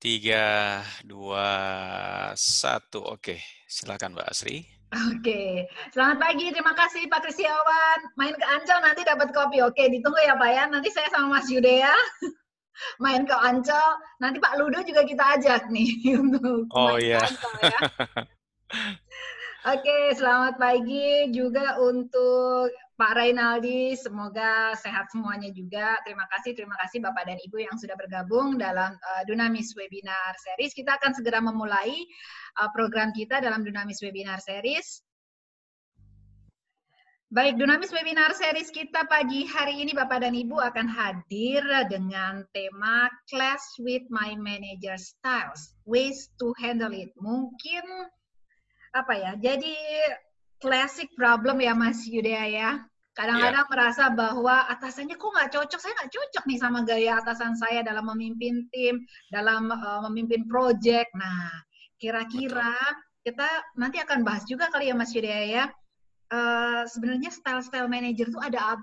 Tiga, dua, satu. Oke, silakan Mbak Asri. Oke, selamat pagi. Terima kasih Pak Kristiawan. Main ke Ancol nanti dapat kopi. Oke, ditunggu ya Pak ya. Nanti saya sama Mas Yudea main ke Ancol. Nanti Pak Ludo juga kita ajak nih untuk oh, main iya. ke Ancol ya. Oke, selamat pagi juga untuk Pak Rainaldi. Semoga sehat semuanya juga. Terima kasih, terima kasih Bapak dan Ibu yang sudah bergabung dalam uh, Dunamis Webinar Series. Kita akan segera memulai uh, program kita dalam Dunamis Webinar Series. Baik, Dunamis Webinar Series kita pagi hari ini Bapak dan Ibu akan hadir dengan tema Class with My Manager Styles, Ways to Handle It. Mungkin apa ya jadi classic problem ya Mas Yudea ya. Kadang-kadang yeah. merasa bahwa atasannya kok nggak cocok saya nggak cocok nih sama gaya atasan saya dalam memimpin tim dalam uh, memimpin project. Nah kira-kira kita nanti akan bahas juga kali ya Mas Yudea ya. Uh, sebenarnya style-style manager itu ada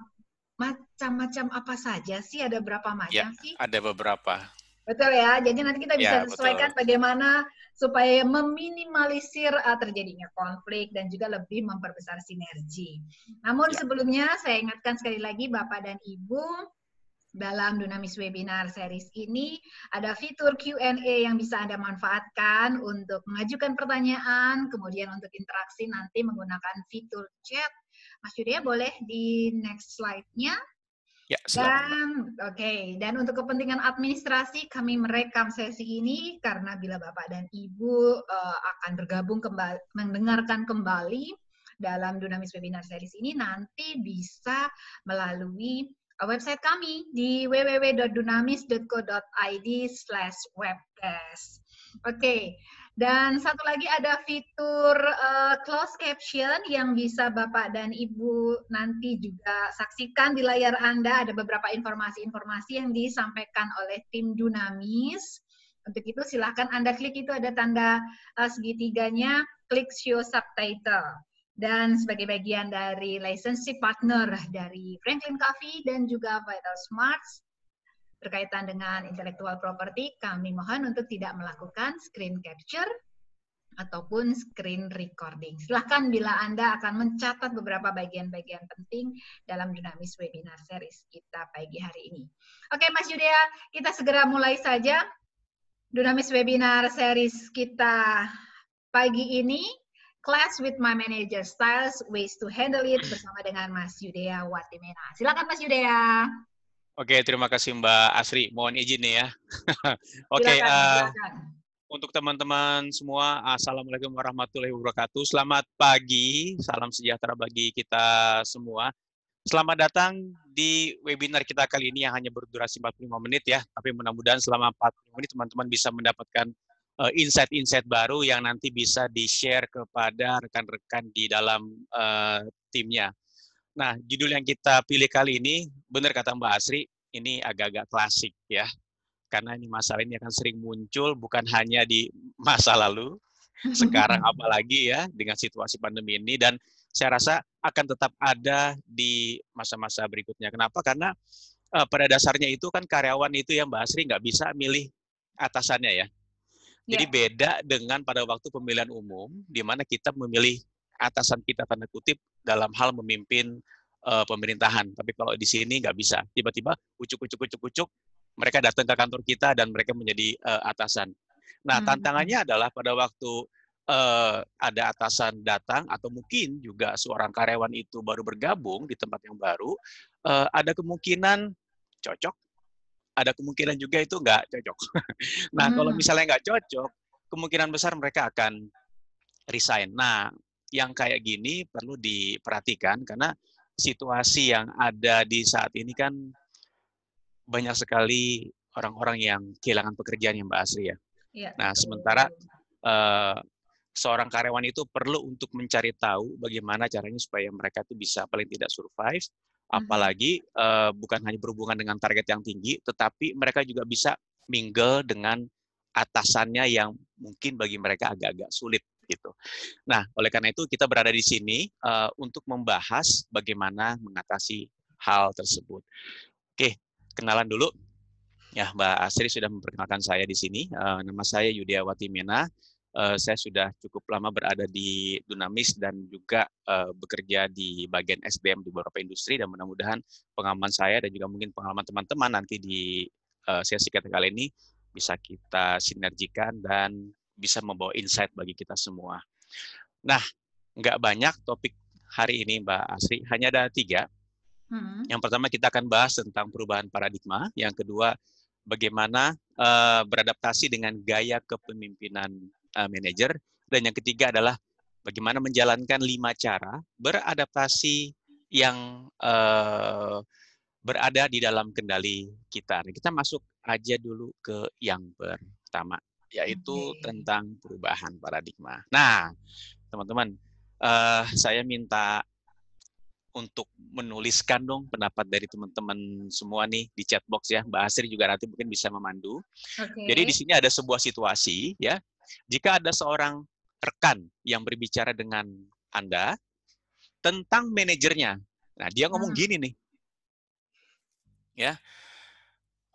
macam-macam apa saja sih? Ada berapa macam ya, sih? ada beberapa betul ya jadi nanti kita bisa ya, sesuaikan betul. bagaimana supaya meminimalisir uh, terjadinya konflik dan juga lebih memperbesar sinergi. Namun ya. sebelumnya saya ingatkan sekali lagi Bapak dan Ibu dalam Dunamis Webinar Series ini ada fitur Q&A yang bisa Anda manfaatkan untuk mengajukan pertanyaan, kemudian untuk interaksi nanti menggunakan fitur chat. Mas Yudya boleh di next slide-nya. Ya, dan oke, okay. dan untuk kepentingan administrasi kami merekam sesi ini karena bila Bapak dan Ibu uh, akan bergabung kembali mendengarkan kembali dalam Dunamis Webinar Series ini nanti bisa melalui uh, website kami di www.dunamis.co.id/webcast. Oke. Okay. Dan satu lagi ada fitur uh, closed caption yang bisa Bapak dan Ibu nanti juga saksikan di layar Anda. Ada beberapa informasi-informasi yang disampaikan oleh tim Dunamis. Untuk itu silahkan Anda klik itu ada tanda uh, segitiganya, klik show subtitle. Dan sebagai bagian dari licensing partner dari Franklin Coffee dan juga Vital Smarts, berkaitan dengan intellectual property, kami mohon untuk tidak melakukan screen capture ataupun screen recording. Silahkan bila Anda akan mencatat beberapa bagian-bagian penting dalam Dinamis Webinar Series kita pagi hari ini. Oke Mas Yudea, kita segera mulai saja Dinamis Webinar Series kita pagi ini. Class with my manager styles, ways to handle it bersama dengan Mas Yudea Watimena. Silakan Mas Yudea. Oke, terima kasih Mbak Asri. Mohon izin nih ya. Oke, uh, untuk teman-teman semua, Assalamualaikum warahmatullahi wabarakatuh. Selamat pagi, salam sejahtera bagi kita semua. Selamat datang di webinar kita kali ini yang hanya berdurasi 45 menit ya, tapi mudah-mudahan selama 40 menit teman-teman bisa mendapatkan uh, insight-insight baru yang nanti bisa di-share kepada rekan-rekan di dalam uh, timnya. Nah, judul yang kita pilih kali ini, benar kata Mbak Asri, ini agak-agak klasik ya. Karena ini masalah ini akan sering muncul bukan hanya di masa lalu, sekarang apalagi ya dengan situasi pandemi ini dan saya rasa akan tetap ada di masa-masa berikutnya. Kenapa? Karena uh, pada dasarnya itu kan karyawan itu yang Mbak Asri nggak bisa milih atasannya ya. Jadi yeah. beda dengan pada waktu pemilihan umum, di mana kita memilih atasan kita tanda kutip dalam hal memimpin uh, pemerintahan. Tapi kalau di sini nggak bisa. Tiba-tiba ucuk-ucuk-ucuk-ucuk mereka datang ke kantor kita dan mereka menjadi uh, atasan. Nah, hmm. tantangannya adalah pada waktu uh, ada atasan datang atau mungkin juga seorang karyawan itu baru bergabung di tempat yang baru, uh, ada kemungkinan cocok, ada kemungkinan juga itu nggak cocok. nah, hmm. kalau misalnya nggak cocok, kemungkinan besar mereka akan resign. Nah, yang kayak gini perlu diperhatikan karena situasi yang ada di saat ini kan banyak sekali orang-orang yang kehilangan pekerjaan yang Mbak Asri ya. ya nah, sementara uh, seorang karyawan itu perlu untuk mencari tahu bagaimana caranya supaya mereka itu bisa paling tidak survive, mhm. apalagi uh, bukan hanya berhubungan dengan target yang tinggi, tetapi mereka juga bisa mingle dengan atasannya yang mungkin bagi mereka agak-agak sulit gitu. Nah, oleh karena itu kita berada di sini uh, untuk membahas bagaimana mengatasi hal tersebut. Oke, kenalan dulu. Ya, Mbak Asri sudah memperkenalkan saya di sini. Uh, nama saya Yudiawati Mena. Uh, saya sudah cukup lama berada di Dunamis dan juga uh, bekerja di bagian SDM di beberapa industri dan mudah-mudahan pengalaman saya dan juga mungkin pengalaman teman-teman nanti di uh, sesi kita kali ini bisa kita sinergikan dan bisa membawa insight bagi kita semua. Nah, nggak banyak topik hari ini Mbak Asri, hanya ada tiga. Hmm. Yang pertama kita akan bahas tentang perubahan paradigma. Yang kedua bagaimana uh, beradaptasi dengan gaya kepemimpinan uh, manajer, dan yang ketiga adalah bagaimana menjalankan lima cara beradaptasi yang uh, berada di dalam kendali kita. Nah, kita masuk aja dulu ke yang pertama, yaitu okay. tentang perubahan paradigma. Nah, teman-teman, uh, saya minta untuk menuliskan dong pendapat dari teman-teman semua nih di chatbox ya. Mbak Asri juga nanti mungkin bisa memandu. Okay. Jadi di sini ada sebuah situasi ya. Jika ada seorang rekan yang berbicara dengan Anda tentang manajernya. Nah, dia ngomong hmm. gini nih. Ya.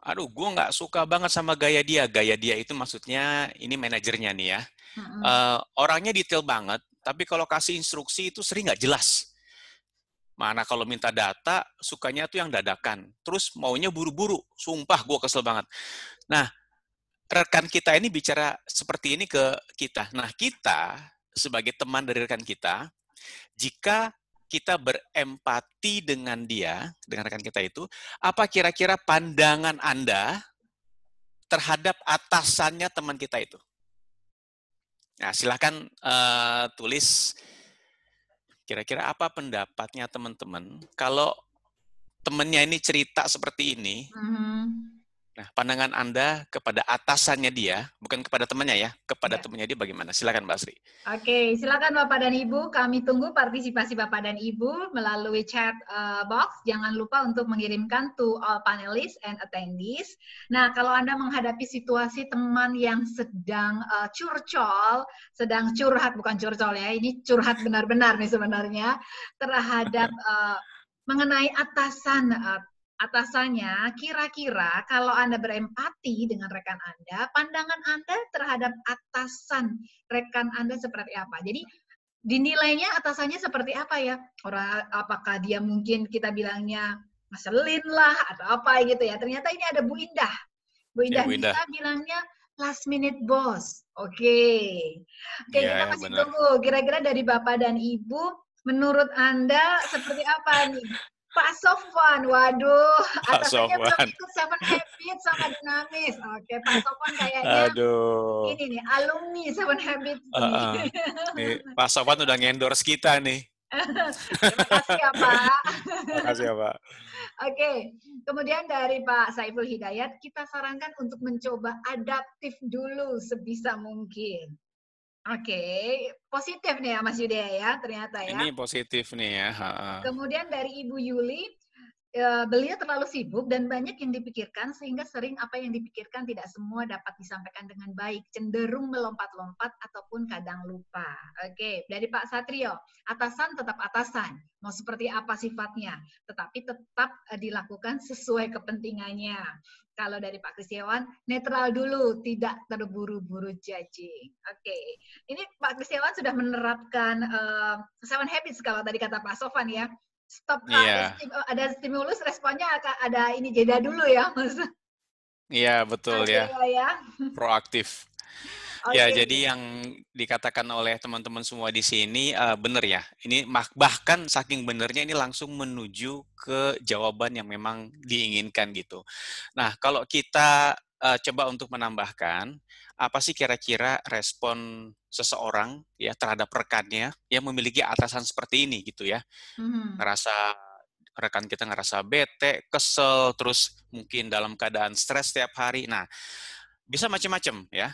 Aduh, gue nggak suka banget sama gaya dia. Gaya dia itu maksudnya ini manajernya nih ya. Hmm. Uh, orangnya detail banget, tapi kalau kasih instruksi itu sering nggak jelas Mana kalau minta data, sukanya tuh yang dadakan. Terus maunya buru-buru. Sumpah, gue kesel banget. Nah, rekan kita ini bicara seperti ini ke kita. Nah, kita sebagai teman dari rekan kita, jika kita berempati dengan dia, dengan rekan kita itu, apa kira-kira pandangan Anda terhadap atasannya teman kita itu? Nah, silahkan uh, tulis Kira-kira apa pendapatnya teman-teman kalau temannya ini cerita seperti ini? Mm -hmm. Nah, pandangan Anda kepada atasannya dia, bukan kepada temannya ya, kepada ya. temannya dia bagaimana? Silakan Mbak Sri. Oke, silakan Bapak dan Ibu. Kami tunggu partisipasi Bapak dan Ibu melalui chat uh, box. Jangan lupa untuk mengirimkan to all panelists and attendees. Nah, kalau Anda menghadapi situasi teman yang sedang uh, curcol, sedang curhat, bukan curcol ya, ini curhat benar-benar nih sebenarnya, terhadap uh, mengenai atasan uh, atasannya, kira-kira kalau Anda berempati dengan rekan Anda, pandangan Anda terhadap atasan rekan Anda seperti apa? Jadi dinilainya atasannya seperti apa ya? Orang apakah dia mungkin kita bilangnya ngeselin lah atau apa gitu ya. Ternyata ini ada Bu Indah. Bu Indah, ya, Bu Indah. bisa bilangnya last minute boss. Oke. Okay. Oke, okay, ya, kita masih benar. tunggu. Kira-kira dari Bapak dan Ibu menurut Anda seperti apa nih? Pak Sofwan, waduh, Pak atasannya Sofwan. belum ikut Seven Habits sama Dinamis. Oke, Pak Sofwan kayaknya Aduh. ini nih, alumni Seven Habits. Uh, uh. nih, Pak Sofwan udah ngendorse kita nih. Terima kasih ya Pak. Terima kasih ya Pak. Oke, kemudian dari Pak Saiful Hidayat, kita sarankan untuk mencoba adaptif dulu sebisa mungkin. Oke, positif nih ya Mas Yuda ya ternyata ya. Ini positif nih ya. Ha -ha. Kemudian dari Ibu Yuli, uh, beliau terlalu sibuk dan banyak yang dipikirkan sehingga sering apa yang dipikirkan tidak semua dapat disampaikan dengan baik, cenderung melompat-lompat ataupun kadang lupa. Oke, dari Pak Satrio, atasan tetap atasan, mau seperti apa sifatnya, tetapi tetap uh, dilakukan sesuai kepentingannya. Kalau dari Pak Kristiawan, netral dulu, tidak terburu-buru judging. Oke, ini Pak Kristiawan sudah menerapkan uh, seven habits kalau tadi kata Pak Sofan ya stop yeah. ada, ada stimulus responnya ada ini jeda dulu ya mas iya betul okay, ya. ya proaktif okay. ya jadi yang dikatakan oleh teman-teman semua di sini uh, benar ya ini bahkan saking benernya ini langsung menuju ke jawaban yang memang diinginkan gitu nah kalau kita uh, coba untuk menambahkan apa sih kira-kira respon seseorang ya terhadap rekannya yang memiliki atasan seperti ini gitu ya. Mm-hmm. Ngerasa rekan kita ngerasa bete, kesel, terus mungkin dalam keadaan stres setiap hari. Nah, bisa macam-macam ya.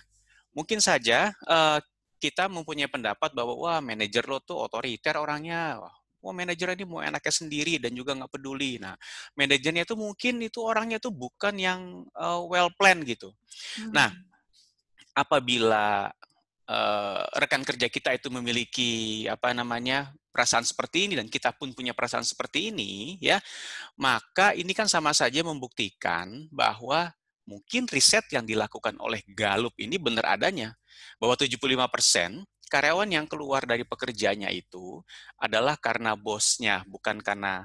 Mungkin saja uh, kita mempunyai pendapat bahwa wah manajer lo tuh otoriter orangnya, wah manajer ini mau enaknya sendiri dan juga nggak peduli. Nah, manajernya itu mungkin itu orangnya tuh bukan yang uh, well plan gitu. Hmm. Nah, apabila uh, rekan kerja kita itu memiliki apa namanya perasaan seperti ini dan kita pun punya perasaan seperti ini ya maka ini kan sama saja membuktikan bahwa mungkin riset yang dilakukan oleh Gallup ini benar adanya bahwa 75% karyawan yang keluar dari pekerjaannya itu adalah karena bosnya, bukan karena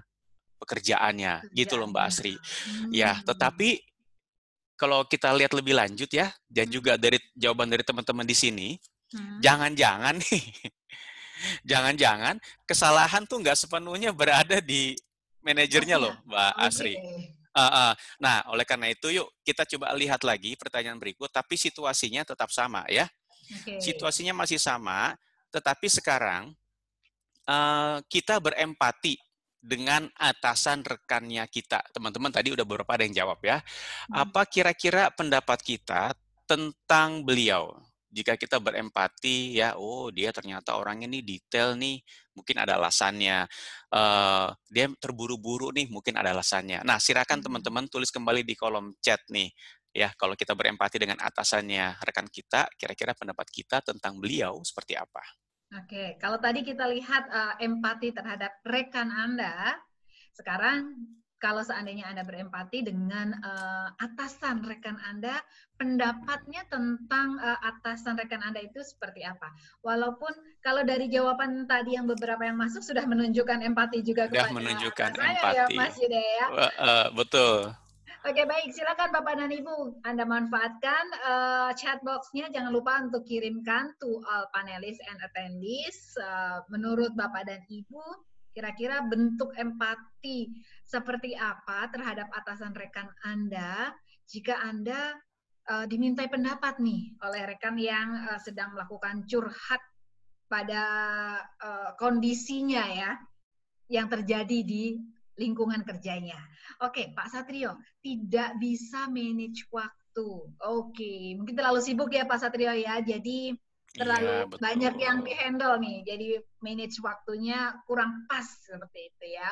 pekerjaannya. Gitu loh Mbak Asri. Ya, hmm. Ya, tetapi kalau kita lihat lebih lanjut ya, dan hmm. juga dari jawaban dari teman-teman di sini. Jangan-jangan hmm. nih, jangan-jangan kesalahan tuh nggak sepenuhnya berada di manajernya loh, Mbak okay. Asri. Uh, uh. Nah, oleh karena itu, yuk kita coba lihat lagi pertanyaan berikut, tapi situasinya tetap sama ya. Okay. Situasinya masih sama, tetapi sekarang uh, kita berempati dengan atasan rekannya kita. Teman-teman tadi udah beberapa ada yang jawab ya. Hmm. Apa kira-kira pendapat kita tentang beliau? Jika kita berempati, ya, oh dia ternyata orangnya nih detail nih, mungkin ada alasannya. Uh, dia terburu-buru nih, mungkin ada alasannya. Nah, silakan hmm. teman-teman tulis kembali di kolom chat nih. Ya, kalau kita berempati dengan atasannya rekan kita, kira-kira pendapat kita tentang beliau seperti apa? Oke, kalau tadi kita lihat uh, empati terhadap rekan Anda, sekarang kalau seandainya Anda berempati dengan uh, atasan rekan Anda, pendapatnya tentang uh, atasan rekan Anda itu seperti apa? Walaupun kalau dari jawaban tadi yang beberapa yang masuk sudah menunjukkan empati juga sudah kepada menunjukkan ya, empati. ya, Mas Yuda ya. Uh, uh, betul. Oke baik, silakan Bapak dan Ibu. Anda manfaatkan uh, chat box-nya. Jangan lupa untuk kirimkan to all panelists and attendees. Uh, menurut Bapak dan Ibu, kira-kira bentuk empati seperti apa terhadap atasan rekan Anda jika Anda uh, dimintai pendapat nih oleh rekan yang uh, sedang melakukan curhat pada uh, kondisinya ya yang terjadi di lingkungan kerjanya. Oke, Pak Satrio, tidak bisa manage waktu. Oke, mungkin terlalu sibuk ya Pak Satrio ya. Jadi terlalu iya, banyak yang dihandle nih. Jadi manage waktunya kurang pas seperti itu ya.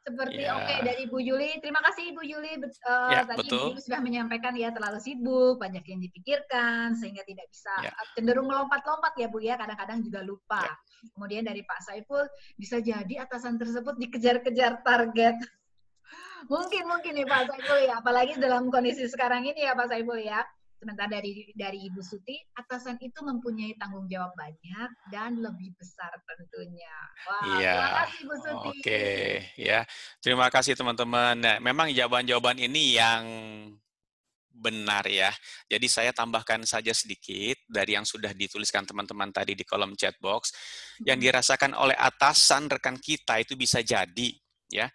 Seperti yeah. oke okay, dari Ibu Yuli, terima kasih Ibu Yuli. Uh, yeah, tadi betul. Ibu sudah menyampaikan ya terlalu sibuk, banyak yang dipikirkan sehingga tidak bisa yeah. cenderung melompat-lompat ya Bu ya, kadang-kadang juga lupa. Yeah. Kemudian dari Pak Saiful bisa jadi atasan tersebut dikejar-kejar target. mungkin mungkin nih Pak Saiful ya, apalagi dalam kondisi sekarang ini ya Pak Saiful ya. Sementara dari dari Ibu Suti, atasan itu mempunyai tanggung jawab banyak dan lebih besar tentunya. Wah, iya. terima kasih Ibu Suti. Oke, ya. Terima kasih teman-teman. Nah, memang jawaban-jawaban ini yang benar ya. Jadi saya tambahkan saja sedikit dari yang sudah dituliskan teman-teman tadi di kolom chat box. Yang dirasakan oleh atasan rekan kita itu bisa jadi ya.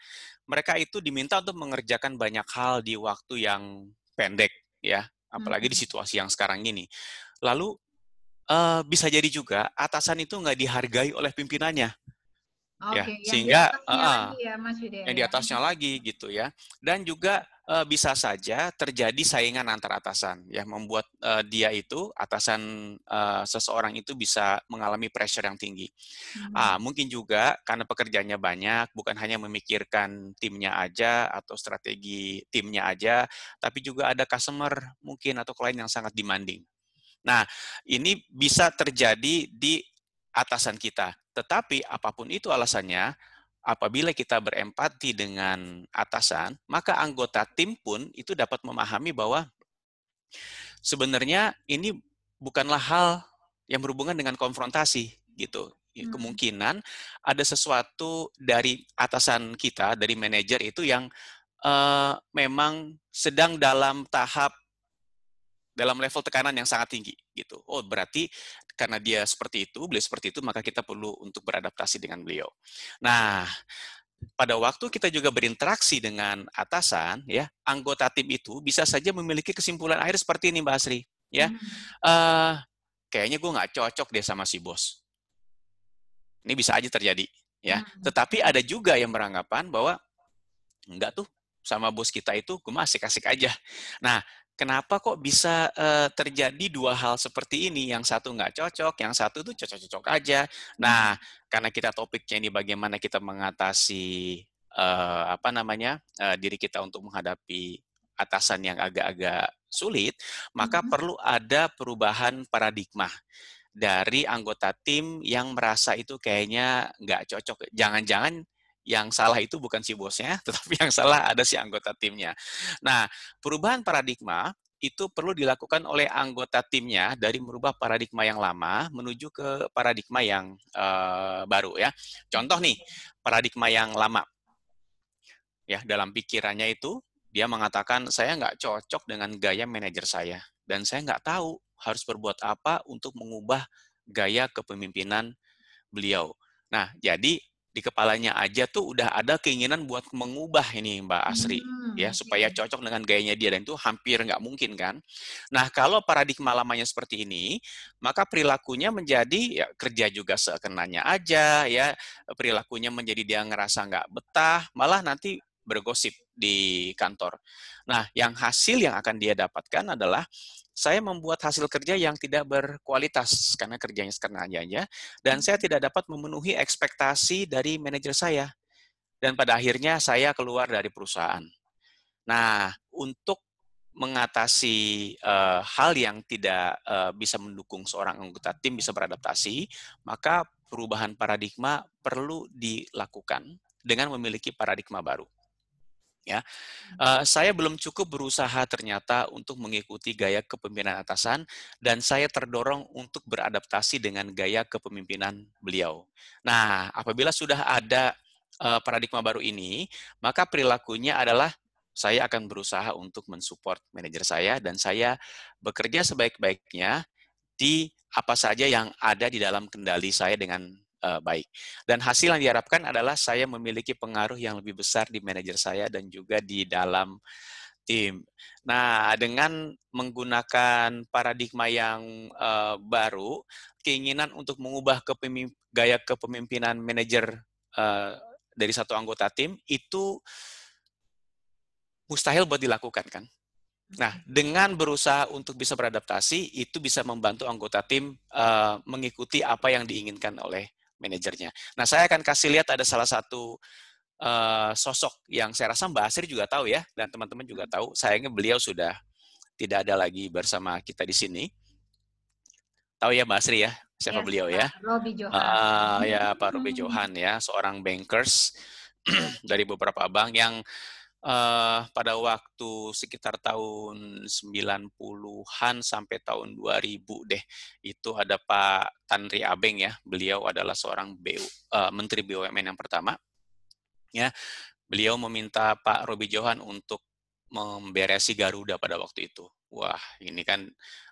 Mereka itu diminta untuk mengerjakan banyak hal di waktu yang pendek ya apalagi di situasi yang sekarang ini. Lalu uh, bisa jadi juga atasan itu nggak dihargai oleh pimpinannya. Okay, ya, sehingga uh, ya, Mas yang di ya. atasnya lagi gitu ya. Dan juga uh, bisa saja terjadi saingan antar atasan ya membuat uh, dia itu atasan uh, seseorang itu bisa mengalami pressure yang tinggi. Hmm. Ah, mungkin juga karena pekerjaannya banyak bukan hanya memikirkan timnya aja atau strategi timnya aja, tapi juga ada customer mungkin atau klien yang sangat demanding. Nah, ini bisa terjadi di atasan kita. Tetapi apa pun itu alasannya, apabila kita berempati dengan atasan, maka anggota tim pun itu dapat memahami bahwa sebenarnya ini bukanlah hal yang berhubungan dengan konfrontasi gitu. Hmm. Kemungkinan ada sesuatu dari atasan kita, dari manajer itu yang uh, memang sedang dalam tahap dalam level tekanan yang sangat tinggi gitu. Oh, berarti karena dia seperti itu, beliau seperti itu, maka kita perlu untuk beradaptasi dengan beliau. Nah, pada waktu kita juga berinteraksi dengan atasan, ya, anggota tim itu bisa saja memiliki kesimpulan akhir seperti ini, Mbak Asri, ya. Hmm. Uh, kayaknya gue nggak cocok deh sama si bos. Ini bisa aja terjadi, ya. Hmm. Tetapi ada juga yang beranggapan bahwa enggak tuh sama bos kita itu gue masih kasih aja. Nah, kenapa kok bisa uh, terjadi dua hal seperti ini? Yang satu nggak cocok, yang satu tuh cocok-cocok aja. Nah, karena kita topiknya ini bagaimana kita mengatasi uh, apa namanya uh, diri kita untuk menghadapi atasan yang agak-agak sulit, maka hmm. perlu ada perubahan paradigma dari anggota tim yang merasa itu kayaknya nggak cocok. Jangan-jangan yang salah itu bukan si bosnya, tetapi yang salah ada si anggota timnya. Nah, perubahan paradigma itu perlu dilakukan oleh anggota timnya dari merubah paradigma yang lama menuju ke paradigma yang uh, baru ya. Contoh nih, paradigma yang lama. Ya, dalam pikirannya itu dia mengatakan saya nggak cocok dengan gaya manajer saya dan saya nggak tahu harus berbuat apa untuk mengubah gaya kepemimpinan beliau. Nah, jadi di kepalanya aja tuh udah ada keinginan buat mengubah ini Mbak Asri hmm, ya supaya cocok dengan gayanya dia dan itu hampir nggak mungkin kan. Nah kalau paradigma lamanya seperti ini maka perilakunya menjadi ya kerja juga sekenanya aja ya perilakunya menjadi dia ngerasa nggak betah malah nanti bergosip di kantor. Nah, yang hasil yang akan dia dapatkan adalah saya membuat hasil kerja yang tidak berkualitas karena kerjanya aja dan saya tidak dapat memenuhi ekspektasi dari manajer saya. Dan pada akhirnya saya keluar dari perusahaan. Nah, untuk mengatasi uh, hal yang tidak uh, bisa mendukung seorang anggota tim bisa beradaptasi, maka perubahan paradigma perlu dilakukan dengan memiliki paradigma baru ya. Uh, saya belum cukup berusaha ternyata untuk mengikuti gaya kepemimpinan atasan dan saya terdorong untuk beradaptasi dengan gaya kepemimpinan beliau. Nah, apabila sudah ada uh, paradigma baru ini, maka perilakunya adalah saya akan berusaha untuk mensupport manajer saya dan saya bekerja sebaik-baiknya di apa saja yang ada di dalam kendali saya dengan uh, baik. Dan hasil yang diharapkan adalah saya memiliki pengaruh yang lebih besar di manajer saya dan juga di dalam tim. Nah, dengan menggunakan paradigma yang uh, baru, keinginan untuk mengubah kepemimp gaya kepemimpinan manajer uh, dari satu anggota tim itu mustahil buat dilakukan kan. Nah, dengan berusaha untuk bisa beradaptasi, itu bisa membantu anggota tim uh, mengikuti apa yang diinginkan oleh manajernya. Nah, saya akan kasih lihat ada salah satu uh, sosok yang saya rasa Mbak Asri juga tahu ya, dan teman-teman juga tahu. Sayangnya beliau sudah tidak ada lagi bersama kita di sini. Tahu ya Mbak Asri ya, siapa yes, beliau ya? Robi Johan. Uh, ya Pak Robi hmm. Johan ya, seorang bankers dari beberapa bank yang uh, pada waktu sekitar tahun 90-an sampai tahun 2000 deh itu ada Pak Tanri Abeng ya. Beliau adalah seorang BU, uh, Menteri BUMN yang pertama. Ya beliau meminta Pak Robi Johan untuk memberesi Garuda pada waktu itu. Wah ini kan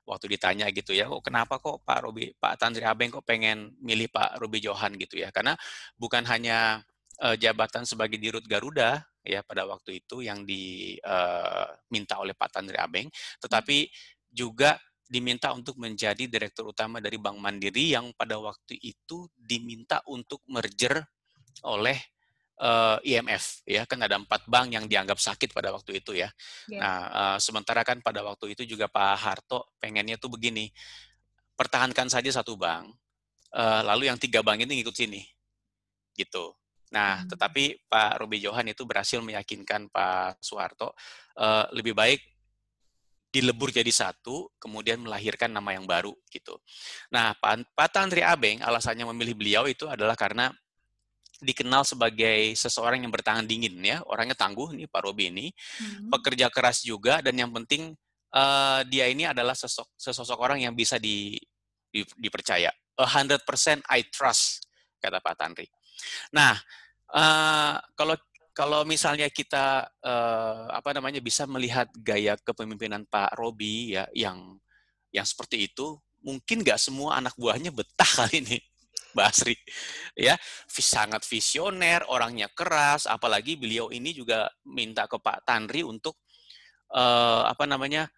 waktu ditanya gitu ya, oh, kenapa kok Pak Robi, Pak Tanri Abeng kok pengen milih Pak Robi Johan? gitu ya? Karena bukan hanya uh, jabatan sebagai dirut Garuda ya pada waktu itu yang diminta uh, oleh Pak Tandri Abeng, tetapi juga diminta untuk menjadi direktur utama dari Bank Mandiri yang pada waktu itu diminta untuk merger oleh uh, IMF ya kan ada empat bank yang dianggap sakit pada waktu itu ya. Yeah. Nah uh, sementara kan pada waktu itu juga Pak Harto pengennya tuh begini pertahankan saja satu bank uh, lalu yang tiga bank ini ngikut sini gitu. Nah, hmm. tetapi Pak Robi Johan itu berhasil meyakinkan Pak Soeharto uh, lebih baik dilebur jadi satu, kemudian melahirkan nama yang baru gitu. Nah, Pak, Pak Tantri Abeng alasannya memilih beliau itu adalah karena dikenal sebagai seseorang yang bertangan dingin ya, orangnya tangguh nih Pak Robi ini, hmm. pekerja keras juga dan yang penting uh, dia ini adalah sesosok, sesosok orang yang bisa di, di, dipercaya. A hundred percent I trust kata Pak Tantri. Nah, uh, kalau kalau misalnya kita uh, apa namanya bisa melihat gaya kepemimpinan Pak Robi ya yang yang seperti itu, mungkin nggak semua anak buahnya betah kali ini. Mbak Asri, ya sangat visioner, orangnya keras, apalagi beliau ini juga minta ke Pak Tanri untuk uh, apa namanya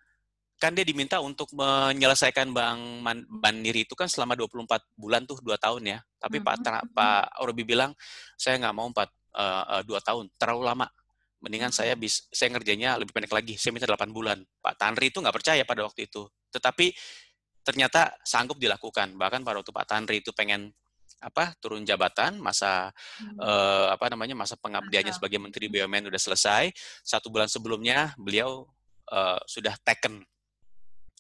kan dia diminta untuk menyelesaikan Bank Mandiri itu kan selama 24 bulan tuh dua tahun ya. Tapi Pak hmm. Pak Robi bilang saya nggak mau empat uh, dua tahun terlalu lama. Mendingan saya bis saya ngerjainnya lebih pendek lagi. Saya minta 8 bulan. Pak Tanri itu nggak percaya pada waktu itu. Tetapi ternyata sanggup dilakukan. Bahkan pada waktu Pak Tanri itu pengen apa turun jabatan masa hmm. uh, apa namanya masa pengabdiannya sebagai Menteri BUMN sudah selesai satu bulan sebelumnya beliau uh, sudah taken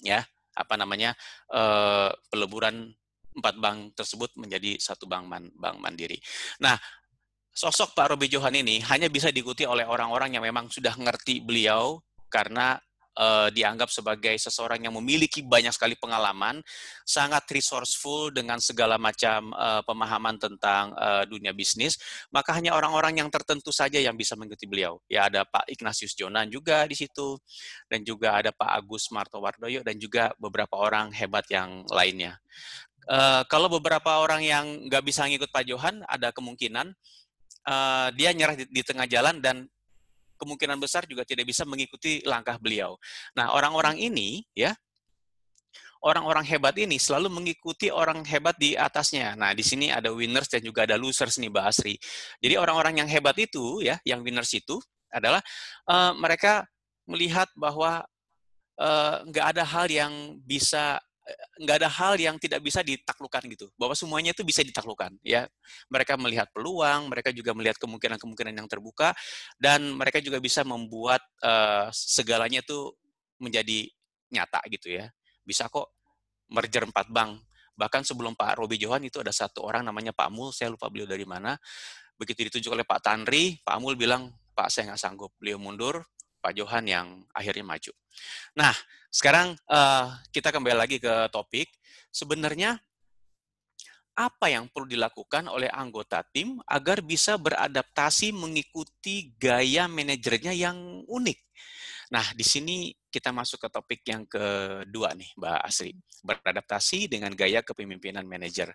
ya apa namanya uh, peleburan empat bank tersebut menjadi satu bank man, bank mandiri. Nah sosok Pak Robi Johan ini hanya bisa diikuti oleh orang-orang yang memang sudah ngerti beliau karena uh, dianggap sebagai seseorang yang memiliki banyak sekali pengalaman, sangat resourceful dengan segala macam uh, pemahaman tentang uh, dunia bisnis, maka hanya orang-orang yang tertentu saja yang bisa mengikuti beliau. Ya ada Pak Ignatius Jonan juga di situ, dan juga ada Pak Agus Martowardoyo dan juga beberapa orang hebat yang lainnya. Uh, kalau beberapa orang yang nggak bisa ngikut Pak Johan, ada kemungkinan uh, dia nyerah di, di tengah jalan dan kemungkinan besar juga tidak bisa mengikuti langkah beliau. Nah, orang-orang ini ya orang-orang hebat ini selalu mengikuti orang hebat di atasnya. Nah, di sini ada winners dan juga ada losers nih, Mbak Asri. Jadi orang-orang yang hebat itu ya, yang winners itu adalah uh, mereka melihat bahwa nggak uh, ada hal yang bisa nggak ada hal yang tidak bisa ditaklukkan gitu. Bahwa semuanya itu bisa ditaklukkan ya. Mereka melihat peluang mereka juga melihat kemungkinan-kemungkinan yang terbuka dan mereka juga bisa membuat uh, segalanya itu menjadi nyata gitu ya. Bisa kok merger empat bank. Bahkan sebelum Pak Robi Johan itu ada satu orang namanya Pak Mul saya lupa beliau dari mana. Begitu ditunjuk oleh Pak Tanri Pak Mul bilang Pak saya nggak sanggup. Beliau mundur Pak Johan yang akhirnya maju. Nah, sekarang uh, kita kembali lagi ke topik. Sebenarnya apa yang perlu dilakukan oleh anggota tim agar bisa beradaptasi mengikuti gaya manajernya yang unik. Nah, di sini kita masuk ke topik yang kedua nih, Mbak Asri. Beradaptasi dengan gaya kepemimpinan manajer.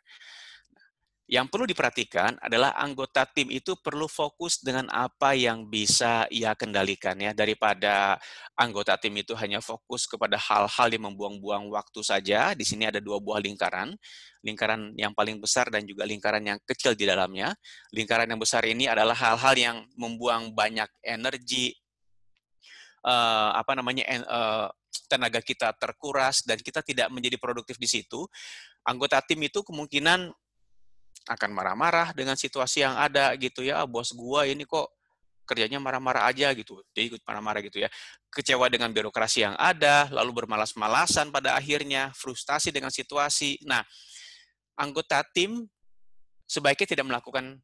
Yang perlu diperhatikan adalah anggota tim itu perlu fokus dengan apa yang bisa ia kendalikan ya daripada anggota tim itu hanya fokus kepada hal-hal yang membuang-buang waktu saja. Di sini ada dua buah lingkaran, lingkaran yang paling besar dan juga lingkaran yang kecil di dalamnya. Lingkaran yang besar ini adalah hal-hal yang membuang banyak energi, uh, apa namanya uh, tenaga kita terkuras dan kita tidak menjadi produktif di situ. Anggota tim itu kemungkinan akan marah-marah dengan situasi yang ada gitu ya, ah, bos gua ini kok kerjanya marah-marah aja gitu, dia ikut marah-marah gitu ya. Kecewa dengan birokrasi yang ada, lalu bermalas-malasan pada akhirnya, frustasi dengan situasi. Nah, anggota tim sebaiknya tidak melakukan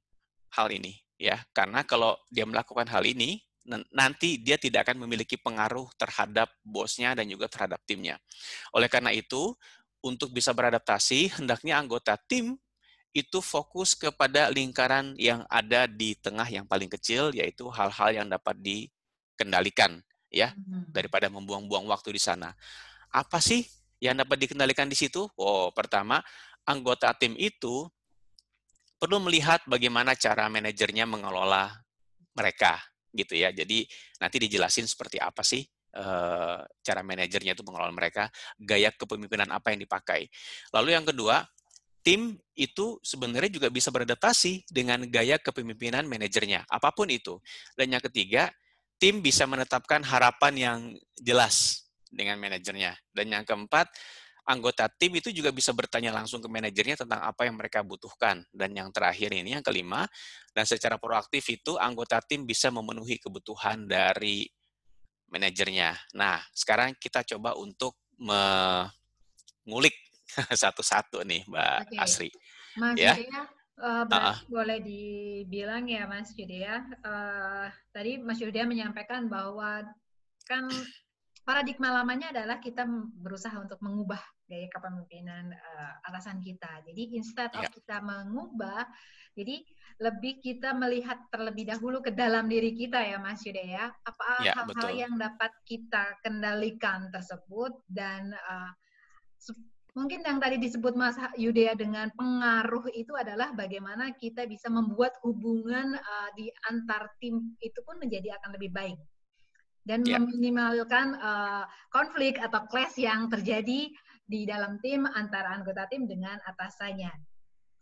hal ini ya, karena kalau dia melakukan hal ini, nanti dia tidak akan memiliki pengaruh terhadap bosnya dan juga terhadap timnya. Oleh karena itu, untuk bisa beradaptasi, hendaknya anggota tim itu fokus kepada lingkaran yang ada di tengah yang paling kecil, yaitu hal-hal yang dapat dikendalikan, ya, hmm. daripada membuang-buang waktu di sana. Apa sih yang dapat dikendalikan di situ? Oh, pertama, anggota tim itu perlu melihat bagaimana cara manajernya mengelola mereka, gitu ya. Jadi nanti dijelasin seperti apa sih eh, cara manajernya itu mengelola mereka, gaya kepemimpinan apa yang dipakai. Lalu yang kedua, tim itu sebenarnya juga bisa beradaptasi dengan gaya kepemimpinan manajernya, apa pun itu. Dan yang ketiga, tim bisa menetapkan harapan yang jelas dengan manajernya. Dan yang keempat, anggota tim itu juga bisa bertanya langsung ke manajernya tentang apa yang mereka butuhkan. Dan yang terakhir ini, yang kelima, dan secara proaktif itu anggota tim bisa memenuhi kebutuhan dari manajernya. Nah, sekarang kita coba untuk mengulik satu-satu nih Mbak okay. Asri. Mas ya. Yudea, uh, uh boleh dibilang ya Mas Yudea, uh, tadi Mas Yudea menyampaikan bahwa kan paradigma lamanya adalah kita berusaha untuk mengubah gaya kepemimpinan uh, atasan kita. Jadi instead of yeah. kita mengubah, jadi lebih kita melihat terlebih dahulu ke dalam diri kita ya Mas Yuda ya. Apa ya, hal-hal yang dapat kita kendalikan tersebut dan uh, Mungkin yang tadi disebut Mas Yudea dengan pengaruh itu adalah bagaimana kita bisa membuat hubungan uh, di antar tim itu pun menjadi akan lebih baik dan yeah. meminimalkan uh, konflik atau clash yang terjadi di dalam tim antara anggota tim dengan atasannya.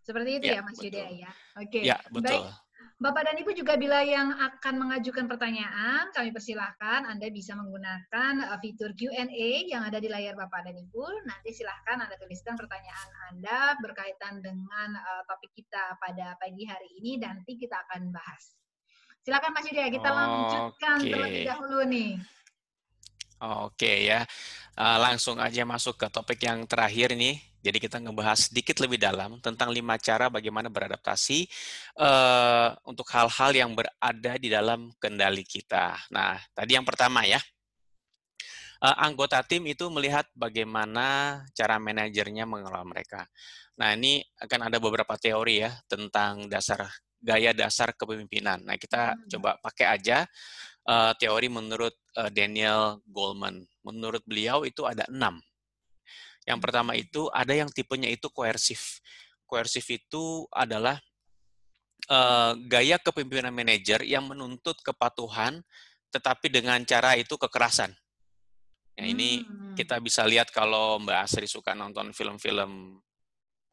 Seperti itu yeah, ya Mas Yudea ya. Oke. Okay. Ya, betul. Baik. Bapak dan Ibu juga bila yang akan mengajukan pertanyaan, kami persilahkan Anda bisa menggunakan uh, fitur Q&A yang ada di layar Bapak dan Ibu. Nanti silahkan Anda tuliskan pertanyaan Anda berkaitan dengan uh, topik kita pada pagi hari ini dan nanti kita akan bahas. Silakan Mas Yudha, kita lanjutkan okay. terlebih dahulu nih. Oke ya, uh, langsung aja masuk ke topik yang terakhir nih. Jadi kita ngebahas sedikit lebih dalam tentang lima cara bagaimana beradaptasi uh, untuk hal-hal yang berada di dalam kendali kita. Nah, tadi yang pertama ya, uh, anggota tim itu melihat bagaimana cara manajernya mengelola mereka. Nah, ini akan ada beberapa teori ya tentang dasar gaya dasar kepemimpinan. Nah, kita hmm. coba pakai aja uh, teori menurut uh, Daniel Goleman. Menurut beliau itu ada enam. Yang pertama itu ada yang tipenya itu koersif. Koersif itu adalah uh, gaya kepemimpinan manajer yang menuntut kepatuhan, tetapi dengan cara itu kekerasan. Ya, ini hmm. kita bisa lihat kalau Mbak Asri suka nonton film-film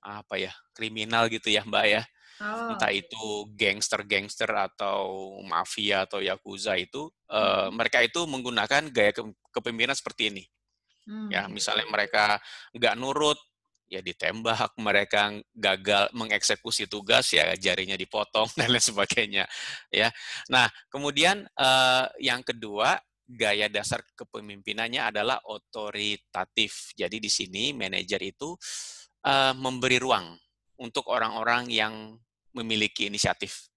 apa ya kriminal gitu ya Mbak ya. Oh. Entah itu gangster-gangster atau mafia atau yakuza itu, hmm. uh, mereka itu menggunakan gaya ke kepemimpinan seperti ini. Hmm. Ya, misalnya mereka nggak nurut, ya ditembak, mereka gagal mengeksekusi tugas, ya jarinya dipotong dan lain sebagainya. Ya, nah kemudian uh, yang kedua gaya dasar kepemimpinannya adalah otoritatif. Jadi di sini manajer itu uh, memberi ruang untuk orang-orang yang memiliki inisiatif.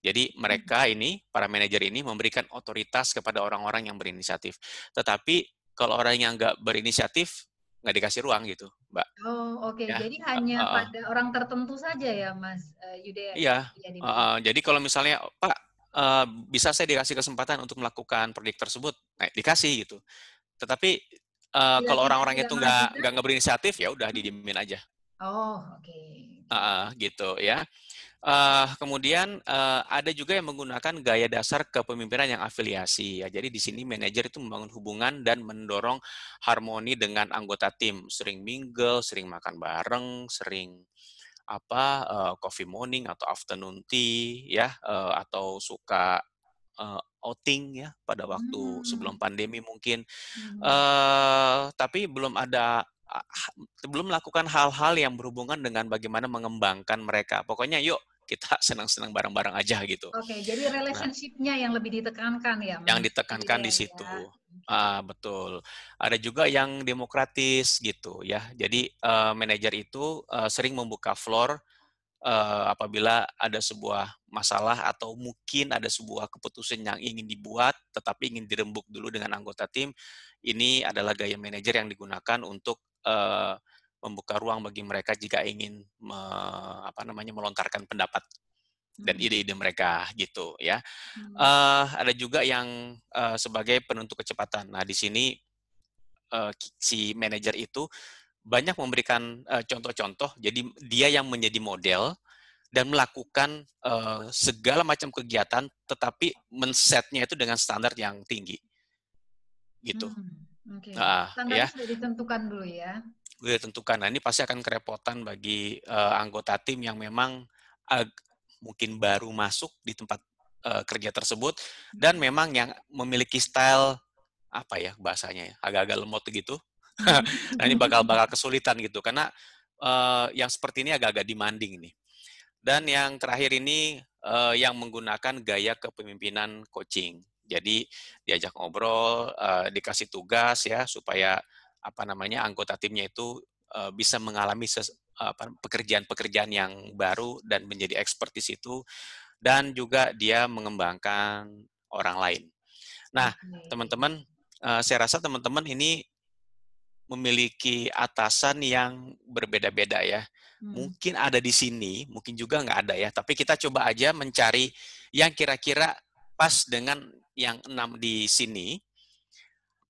Jadi mereka hmm. ini, para manajer ini memberikan otoritas kepada orang-orang yang berinisiatif. Tetapi kalau orang yang nggak berinisiatif, nggak dikasih ruang gitu, Mbak. Oh, oke. Okay. Ya. Jadi hanya uh, uh, pada orang tertentu saja ya, Mas uh, Yudea? Iya. Uh, uh, jadi kalau misalnya, Pak, uh, bisa saya dikasih kesempatan untuk melakukan proyek tersebut? Nah, dikasih gitu. Tetapi uh, kalau orang-orang itu nggak nggak berinisiatif, ya udah didiemin aja. Oh, oke. Okay. Uh, gitu ya. Uh, kemudian uh, ada juga yang menggunakan gaya dasar kepemimpinan yang afiliasi. Ya. Jadi di sini manajer itu membangun hubungan dan mendorong harmoni dengan anggota tim. Sering mingle, sering makan bareng, sering apa uh, coffee morning atau afternoon tea, ya, uh, atau suka uh, outing ya pada waktu hmm. sebelum pandemi mungkin. Hmm. Uh, tapi belum ada belum melakukan hal-hal yang berhubungan dengan bagaimana mengembangkan mereka. Pokoknya yuk kita senang-senang bareng-bareng aja gitu. Oke, okay, jadi nah. relationship-nya nah, yang lebih ditekankan ya. Mas? Yang ditekankan di situ. Ya. Ah, betul. Ada juga yang demokratis gitu ya. Jadi uh, manajer itu uh, sering membuka floor uh, apabila ada sebuah masalah atau mungkin ada sebuah keputusan yang ingin dibuat tetapi ingin dirembuk dulu dengan anggota tim. Ini adalah gaya manajer yang digunakan untuk uh, membuka ruang bagi mereka jika ingin me, apa namanya melontarkan pendapat dan hmm. ide-ide mereka gitu ya. Hmm. Uh, ada juga yang uh, sebagai penentu kecepatan. Nah di sini uh, si manajer itu banyak memberikan contoh-contoh. Uh, jadi dia yang menjadi model dan melakukan uh, segala macam kegiatan, tetapi men-setnya itu dengan standar yang tinggi, gitu. Hmm. Okay. Nah, Standarnya ya. sudah ditentukan dulu ya sudah ditentukan. Nah, ini pasti akan kerepotan bagi uh, anggota tim yang memang uh, mungkin baru masuk di tempat uh, kerja tersebut dan hmm. memang yang memiliki style apa ya bahasanya ya, agak-agak lemot gitu. Nah, ini bakal bakal kesulitan gitu karena uh, yang seperti ini agak-agak demanding nih. Dan yang terakhir ini uh, yang menggunakan gaya kepemimpinan coaching. Jadi diajak ngobrol, uh, dikasih tugas ya supaya apa namanya anggota timnya itu uh, bisa mengalami pekerjaan-pekerjaan yang baru dan menjadi expert di situ dan juga dia mengembangkan orang lain. Nah, teman-teman, uh, saya rasa teman-teman ini memiliki atasan yang berbeda-beda ya. Hmm. Mungkin ada di sini, mungkin juga nggak ada ya. Tapi kita coba aja mencari yang kira-kira pas dengan yang enam di sini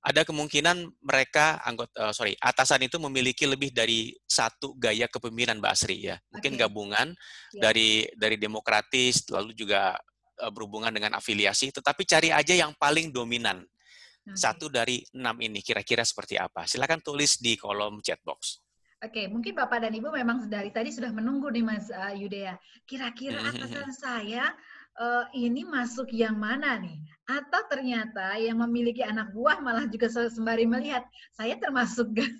ada kemungkinan mereka anggota uh, sorry atasan itu memiliki lebih dari satu gaya kepemimpinan Mbak Asri ya mungkin okay. gabungan yeah. dari dari demokratis lalu juga uh, berhubungan dengan afiliasi tetapi cari aja yang paling dominan okay. satu dari enam ini kira-kira seperti apa silakan tulis di kolom chat box Oke, mungkin Bapak dan Ibu memang dari tadi sudah menunggu nih Mas uh, Yudea. Kira-kira atasan saya uh, ini masuk yang mana nih? Atau ternyata yang memiliki anak buah malah juga sembari melihat saya termasuk gak?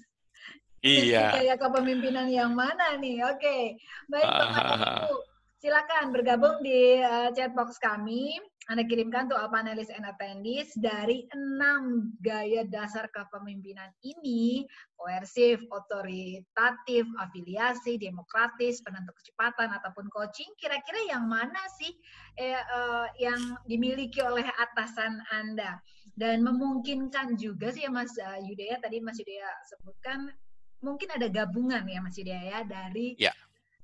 Iya. Kayak kepemimpinan yang mana nih? Oke, baik Bapak Ibu. silakan bergabung di uh, chat box kami. Anda kirimkan to all panelists and attendees dari enam gaya dasar kepemimpinan ini, koersif, otoritatif, afiliasi, demokratis, penentu kecepatan, ataupun coaching, kira-kira yang mana sih eh, uh, yang dimiliki oleh atasan Anda? Dan memungkinkan juga sih ya Mas uh, Yudaya, tadi Mas Yudaya sebutkan, mungkin ada gabungan ya Mas Yudaya ya, dari ya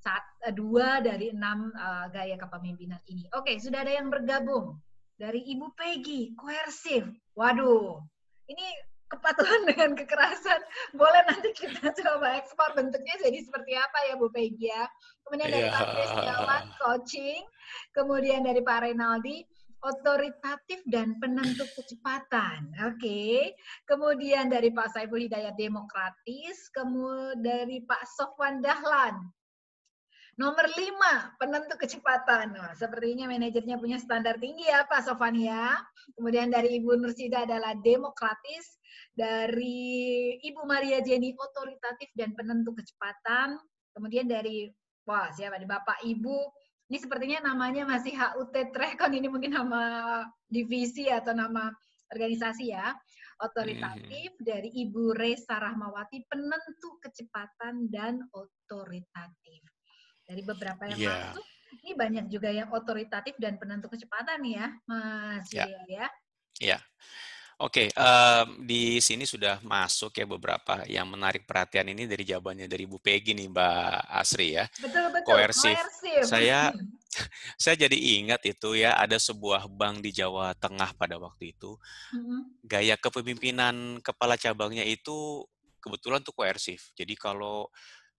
saat, uh, dua dari enam uh, gaya kepemimpinan ini. Oke, sudah ada yang bergabung dari Ibu Peggy, koersif. Waduh, ini kepatuhan dengan kekerasan. Boleh nanti kita coba ekspor bentuknya jadi seperti apa ya Bu Peggy ya. Kemudian dari yeah. Pak Setiawan, coaching. Kemudian dari Pak Renaldi, otoritatif dan penentu kecepatan. Oke. Okay. Kemudian dari Pak Saiful Hidayat demokratis, kemudian dari Pak Sofwan Dahlan Nomor lima, penentu kecepatan. Nah, sepertinya manajernya punya standar tinggi ya Pak Sofania. Kemudian dari Ibu Nursida adalah demokratis. Dari Ibu Maria Jenny otoritatif dan penentu kecepatan. Kemudian dari, wah siapa nih Bapak Ibu, ini sepertinya namanya masih HUT Trekon, ini mungkin nama divisi atau nama organisasi ya. Otoritatif hmm. dari Ibu Resa Rahmawati, penentu kecepatan dan otoritatif. Dari beberapa yang yeah. masuk, ini banyak juga yang otoritatif dan penentu kecepatan nih ya, Mas yeah. ya. Iya. Yeah. Oke, okay, um, di sini sudah masuk ya beberapa yang menarik perhatian ini dari jawabannya dari Bu Peggy nih, Mbak Asri ya. Betul betul. Koersif. Saya saya jadi ingat itu ya ada sebuah bank di Jawa Tengah pada waktu itu. Mm-hmm. Gaya kepemimpinan kepala cabangnya itu kebetulan tuh koersif. Jadi kalau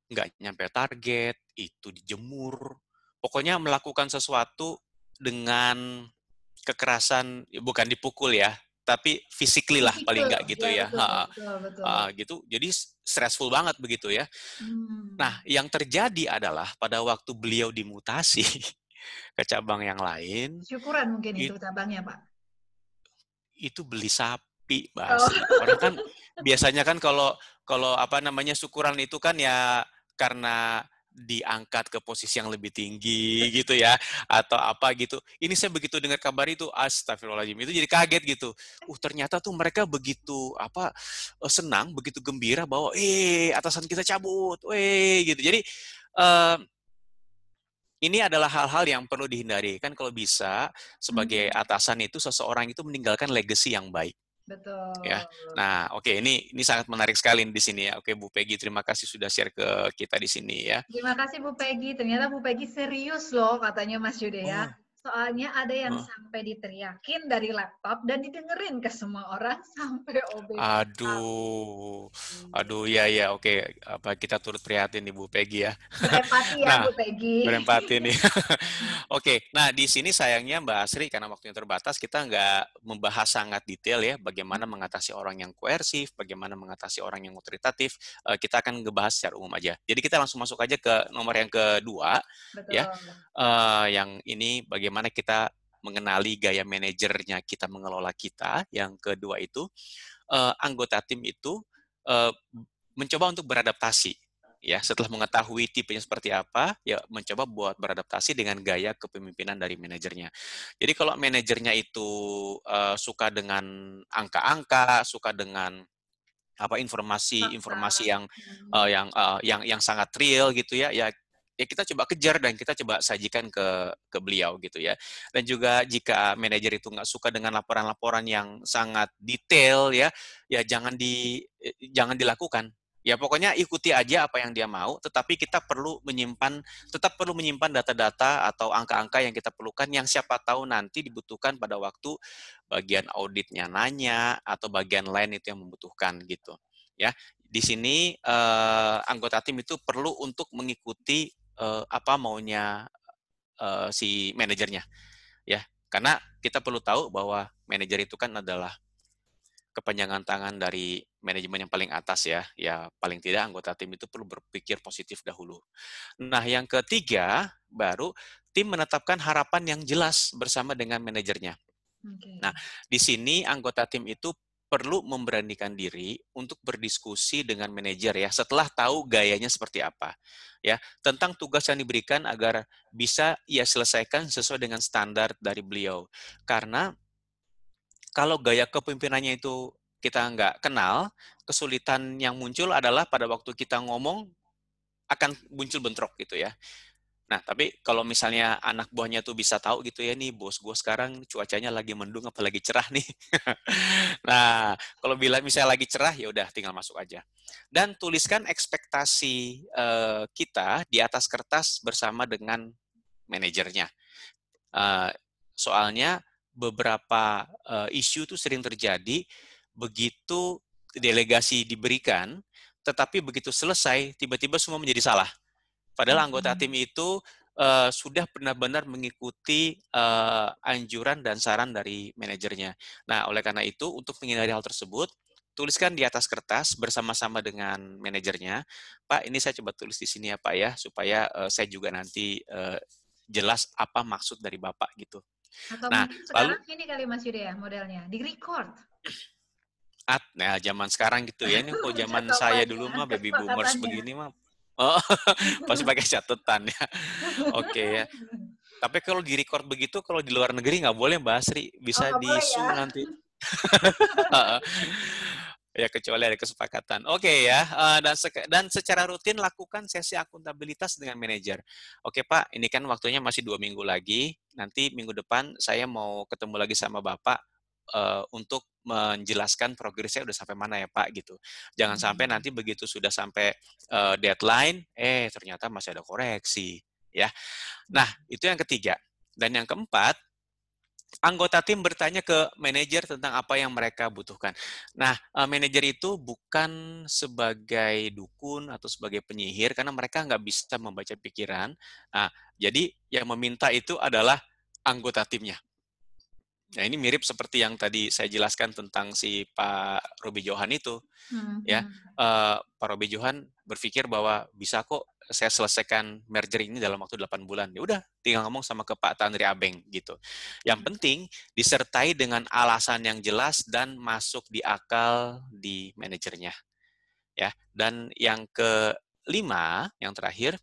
nggak nyampe target, itu dijemur. Pokoknya melakukan sesuatu dengan kekerasan, ya bukan dipukul ya, tapi physically lah paling nggak gitu ya. ya. Betul, ha, betul, betul. Uh, gitu. Jadi stressful banget begitu ya. Hmm. Nah, yang terjadi adalah pada waktu beliau dimutasi ke cabang yang lain. Syukuran mungkin itu, itu cabangnya, Pak. Itu beli sapi, Mbak. Oh. Orang kan biasanya kan kalau kalau apa namanya syukuran itu kan ya karena diangkat ke posisi yang lebih tinggi gitu ya atau apa gitu. Ini saya begitu dengar kabar itu astagfirullahaladzim itu jadi kaget gitu. Uh ternyata tuh mereka begitu apa eh, senang, begitu gembira bahwa eh atasan kita cabut, eh gitu. Jadi uh, ini adalah hal-hal yang perlu dihindari kan kalau bisa sebagai hmm. atasan itu seseorang itu meninggalkan legacy yang baik. Betul. Ya. Nah, oke okay, ini ini sangat menarik sekali di sini ya. Oke, Bu Peggy, terima kasih sudah share ke kita di sini ya. Terima kasih Bu Peggy. Ternyata Bu Peggy serius loh katanya Mas Yude ya. Oh. Soalnya ada yang oh. sampai diteriakin dari laptop dan didengerin ke semua orang sampai OB. Aduh. Aduh, ya ya oke. Apa kita turut prihatin nih Bu Peggy ya. Berempati ya nah, Bu Peggy. Berempati nih. oke, nah di sini sayangnya Mbak Asri karena waktunya terbatas kita nggak membahas sangat detail ya bagaimana mengatasi orang yang koersif, bagaimana mengatasi orang yang otoritatif. Uh, kita akan ngebahas secara umum aja. Jadi kita langsung masuk aja ke nomor yang kedua Betul. ya. Uh, yang ini bagaimana bagaimana kita mengenali gaya manajernya kita mengelola kita. Yang kedua itu uh, anggota tim itu uh, mencoba untuk beradaptasi ya. Setelah mengetahui tipenya seperti apa ya mencoba buat beradaptasi dengan gaya kepemimpinan dari manajernya. Jadi kalau manajernya itu uh, suka dengan angka-angka suka dengan apa informasi-informasi yang uh, yang uh, yang yang sangat real gitu ya ya ya kita coba kejar dan kita coba sajikan ke ke beliau gitu ya. Dan juga jika manajer itu nggak suka dengan laporan-laporan yang sangat detail ya, ya jangan di eh, jangan dilakukan. Ya pokoknya ikuti aja apa yang dia mau, tetapi kita perlu menyimpan tetap perlu menyimpan data-data atau angka-angka yang kita perlukan yang siapa tahu nanti dibutuhkan pada waktu bagian auditnya nanya atau bagian lain itu yang membutuhkan gitu. Ya, di sini eh, anggota tim itu perlu untuk mengikuti uh, apa maunya uh, si manajernya ya. Karena kita perlu tahu bahwa manajer itu kan adalah kepanjangan tangan dari manajemen yang paling atas ya. Ya paling tidak anggota tim itu perlu berpikir positif dahulu. Nah yang ketiga baru tim menetapkan harapan yang jelas bersama dengan manajernya. Okay. nah di sini anggota tim itu perlu memberanikan diri untuk berdiskusi dengan manajer ya setelah tahu gayanya seperti apa ya. Tentang tugas yang diberikan agar bisa ia selesaikan sesuai dengan standar dari beliau. Karena kalau gaya kepemimpinannya itu kita nggak kenal kesulitan yang muncul adalah pada waktu kita ngomong akan muncul bentrok gitu ya Nah, tapi kalau misalnya anak buahnya tuh bisa tahu gitu ya nih, bos gue sekarang cuacanya lagi mendung apalagi cerah nih. nah, kalau bila misalnya lagi cerah ya udah tinggal masuk aja. Dan tuliskan ekspektasi uh, kita di atas kertas bersama dengan manajernya. Uh, soalnya beberapa uh, isu tuh sering terjadi begitu delegasi diberikan, tetapi begitu selesai tiba-tiba semua menjadi salah Padahal anggota tim itu uh, sudah benar-benar mengikuti uh, anjuran dan saran dari manajernya. Nah, oleh karena itu, untuk menghindari hal tersebut, tuliskan di atas kertas bersama-sama dengan manajernya, Pak, ini saya coba tulis di sini ya Pak ya, supaya uh, saya juga nanti uh, jelas apa maksud dari Bapak gitu. Atau nah, mungkin sekarang lalu, ini kali Mas Yuda ya modelnya, di record. At, nah zaman sekarang gitu ya, ini kok zaman saya dulu mah baby boomers begini mah Oh, pasti pakai catatan ya. Oke okay, ya. Tapi kalau di record begitu, kalau di luar negeri nggak boleh Mbak Asri, bisa oh, disu ya? nanti. ya kecuali ada kesepakatan. Oke okay, ya. Uh, dan se dan secara rutin lakukan sesi akuntabilitas dengan manajer. Oke okay, Pak, ini kan waktunya masih dua minggu lagi. Nanti minggu depan saya mau ketemu lagi sama Bapak uh, untuk menjelaskan progresnya udah sampai mana ya Pak gitu. Jangan sampai hmm. nanti begitu sudah sampai uh, deadline, eh ternyata masih ada koreksi ya. Nah itu yang ketiga dan yang keempat anggota tim bertanya ke manajer tentang apa yang mereka butuhkan. Nah, uh, manajer itu bukan sebagai dukun atau sebagai penyihir karena mereka nggak bisa membaca pikiran. Nah, jadi yang meminta itu adalah anggota timnya. Nah ini mirip seperti yang tadi saya jelaskan tentang si Pak Robi Johan itu, hmm. ya uh, Pak Robi Johan berpikir bahwa bisa kok saya selesaikan merger ini dalam waktu 8 bulan. Ya udah, tinggal ngomong sama ke Pak Tandri Abeng gitu. Yang hmm. penting disertai dengan alasan yang jelas dan masuk di akal di manajernya. Ya, dan yang kelima, yang terakhir,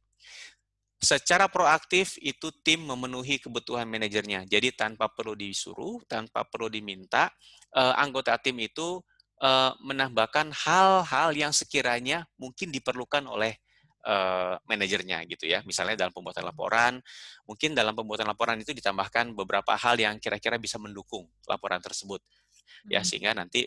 secara proaktif itu tim memenuhi kebutuhan manajernya. Jadi tanpa perlu disuruh, tanpa perlu diminta, uh, anggota tim itu uh, menambahkan hal-hal yang sekiranya mungkin diperlukan oleh uh, manajernya gitu ya. Misalnya dalam pembuatan laporan, mungkin dalam pembuatan laporan itu ditambahkan beberapa hal yang kira-kira bisa mendukung laporan tersebut. Ya, hmm. sehingga nanti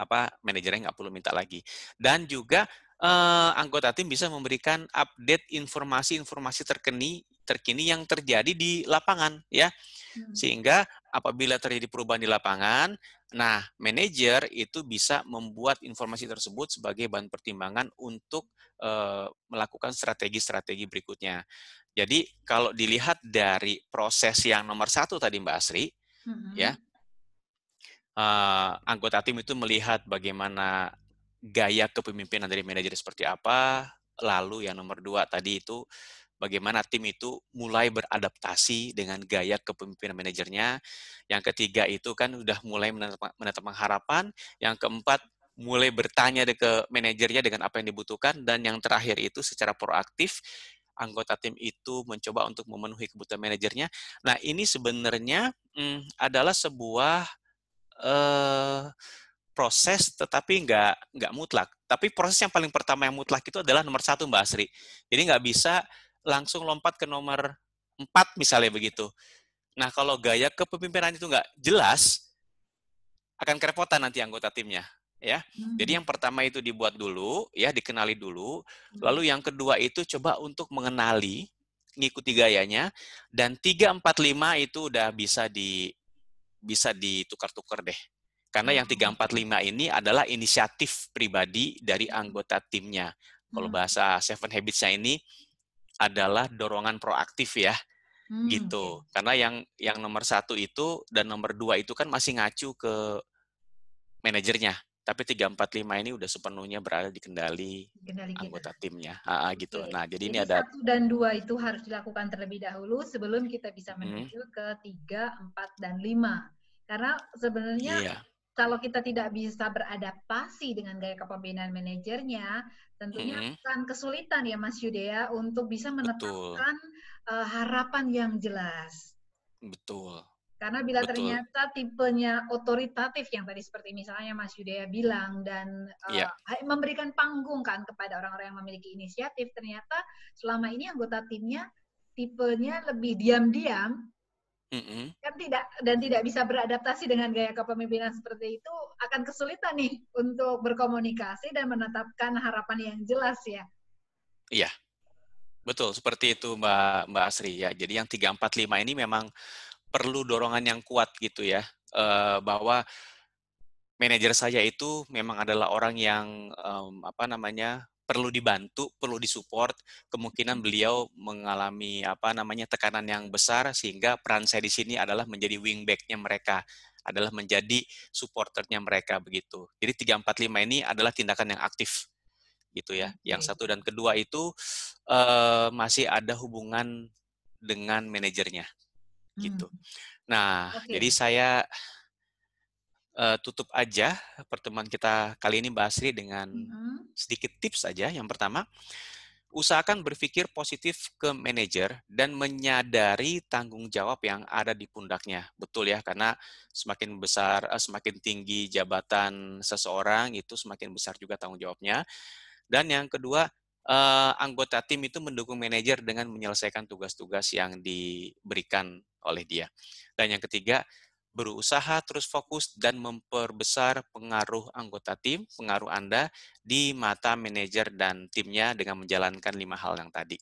apa manajernya nggak perlu minta lagi. Dan juga uh, anggota tim bisa memberikan update informasi-informasi terkini terkini yang terjadi di lapangan ya. Hmm. Sehingga apabila terjadi perubahan di lapangan, nah manajer itu bisa membuat informasi tersebut sebagai bahan pertimbangan untuk uh, melakukan strategi-strategi berikutnya. Jadi kalau dilihat dari proses yang nomor satu tadi Mbak Asri, hmm. ya uh, anggota tim itu melihat bagaimana gaya kepemimpinan dari manajer seperti apa. Lalu yang nomor dua tadi itu bagaimana tim itu mulai beradaptasi dengan gaya kepemimpinan manajernya. Yang ketiga itu kan udah mulai menetapkan harapan. Yang keempat mulai bertanya ke manajernya dengan apa yang dibutuhkan. Dan yang terakhir itu secara proaktif anggota tim itu mencoba untuk memenuhi kebutuhan manajernya. Nah ini sebenarnya hmm, adalah sebuah uh, proses tetapi nggak nggak mutlak. Tapi proses yang paling pertama yang mutlak itu adalah nomor satu Mbak Asri. Jadi nggak bisa langsung lompat ke nomor empat misalnya begitu. Nah kalau gaya kepemimpinan itu nggak jelas, akan kerepotan nanti anggota timnya ya. Hmm. Jadi yang pertama itu dibuat dulu, ya dikenali dulu. Hmm. Lalu yang kedua itu coba untuk mengenali, ngikuti gayanya. Dan tiga empat lima itu udah bisa di bisa ditukar-tukar deh. Karena yang 345 ini adalah inisiatif pribadi dari anggota timnya. Kalau hmm. bahasa Seven Habits-nya ini adalah dorongan proaktif ya. Hmm. gitu. Karena yang yang nomor satu itu dan nomor dua itu kan masih ngacu ke manajernya. Tapi 345 ini udah sepenuhnya berada di kendali, kendali anggota timnya. Ah, gitu. Oke. Nah, jadi, jadi ini ada satu dan dua itu harus dilakukan terlebih dahulu sebelum kita bisa hmm. menuju hmm. ke tiga, empat, dan lima. Karena sebenarnya iya kalau kita tidak bisa beradaptasi dengan gaya kepemimpinan manajernya, tentunya mm -hmm. akan kesulitan ya Mas Yudea untuk bisa menetapkan uh, harapan yang jelas. Betul. Karena bila Betul. ternyata tipenya otoritatif yang tadi seperti misalnya Mas Yudea bilang dan uh, yeah. memberikan panggung kan kepada orang-orang yang memiliki inisiatif, ternyata selama ini anggota timnya tipenya lebih diam-diam Mm-hmm. kan tidak dan tidak bisa beradaptasi dengan gaya kepemimpinan seperti itu akan kesulitan nih untuk berkomunikasi dan menetapkan harapan yang jelas ya. Iya, betul seperti itu Mbak Mbak Asri ya. Jadi yang 345 ini memang perlu dorongan yang kuat gitu ya uh, bahwa manajer saya itu memang adalah orang yang um, apa namanya perlu dibantu, perlu disupport, kemungkinan hmm. beliau mengalami apa namanya tekanan yang besar sehingga peran saya di sini adalah menjadi wingbacknya mereka, adalah menjadi supporternya mereka begitu. Jadi 345 ini adalah tindakan yang aktif gitu ya. Yang satu dan kedua itu uh, masih ada hubungan dengan manajernya gitu. Hmm. Nah, okay. jadi saya uh, tutup aja pertemuan kita kali ini Mbak Asri dengan sedikit tips saja. Yang pertama, usahakan berpikir positif ke manajer dan menyadari tanggung jawab yang ada di pundaknya. Betul ya, karena semakin besar, uh, semakin tinggi jabatan seseorang itu semakin besar juga tanggung jawabnya. Dan yang kedua, uh, anggota tim itu mendukung manajer dengan menyelesaikan tugas-tugas yang diberikan oleh dia. Dan yang ketiga, berusaha terus fokus dan memperbesar pengaruh anggota tim, pengaruh Anda di mata manajer dan timnya dengan menjalankan lima hal yang tadi.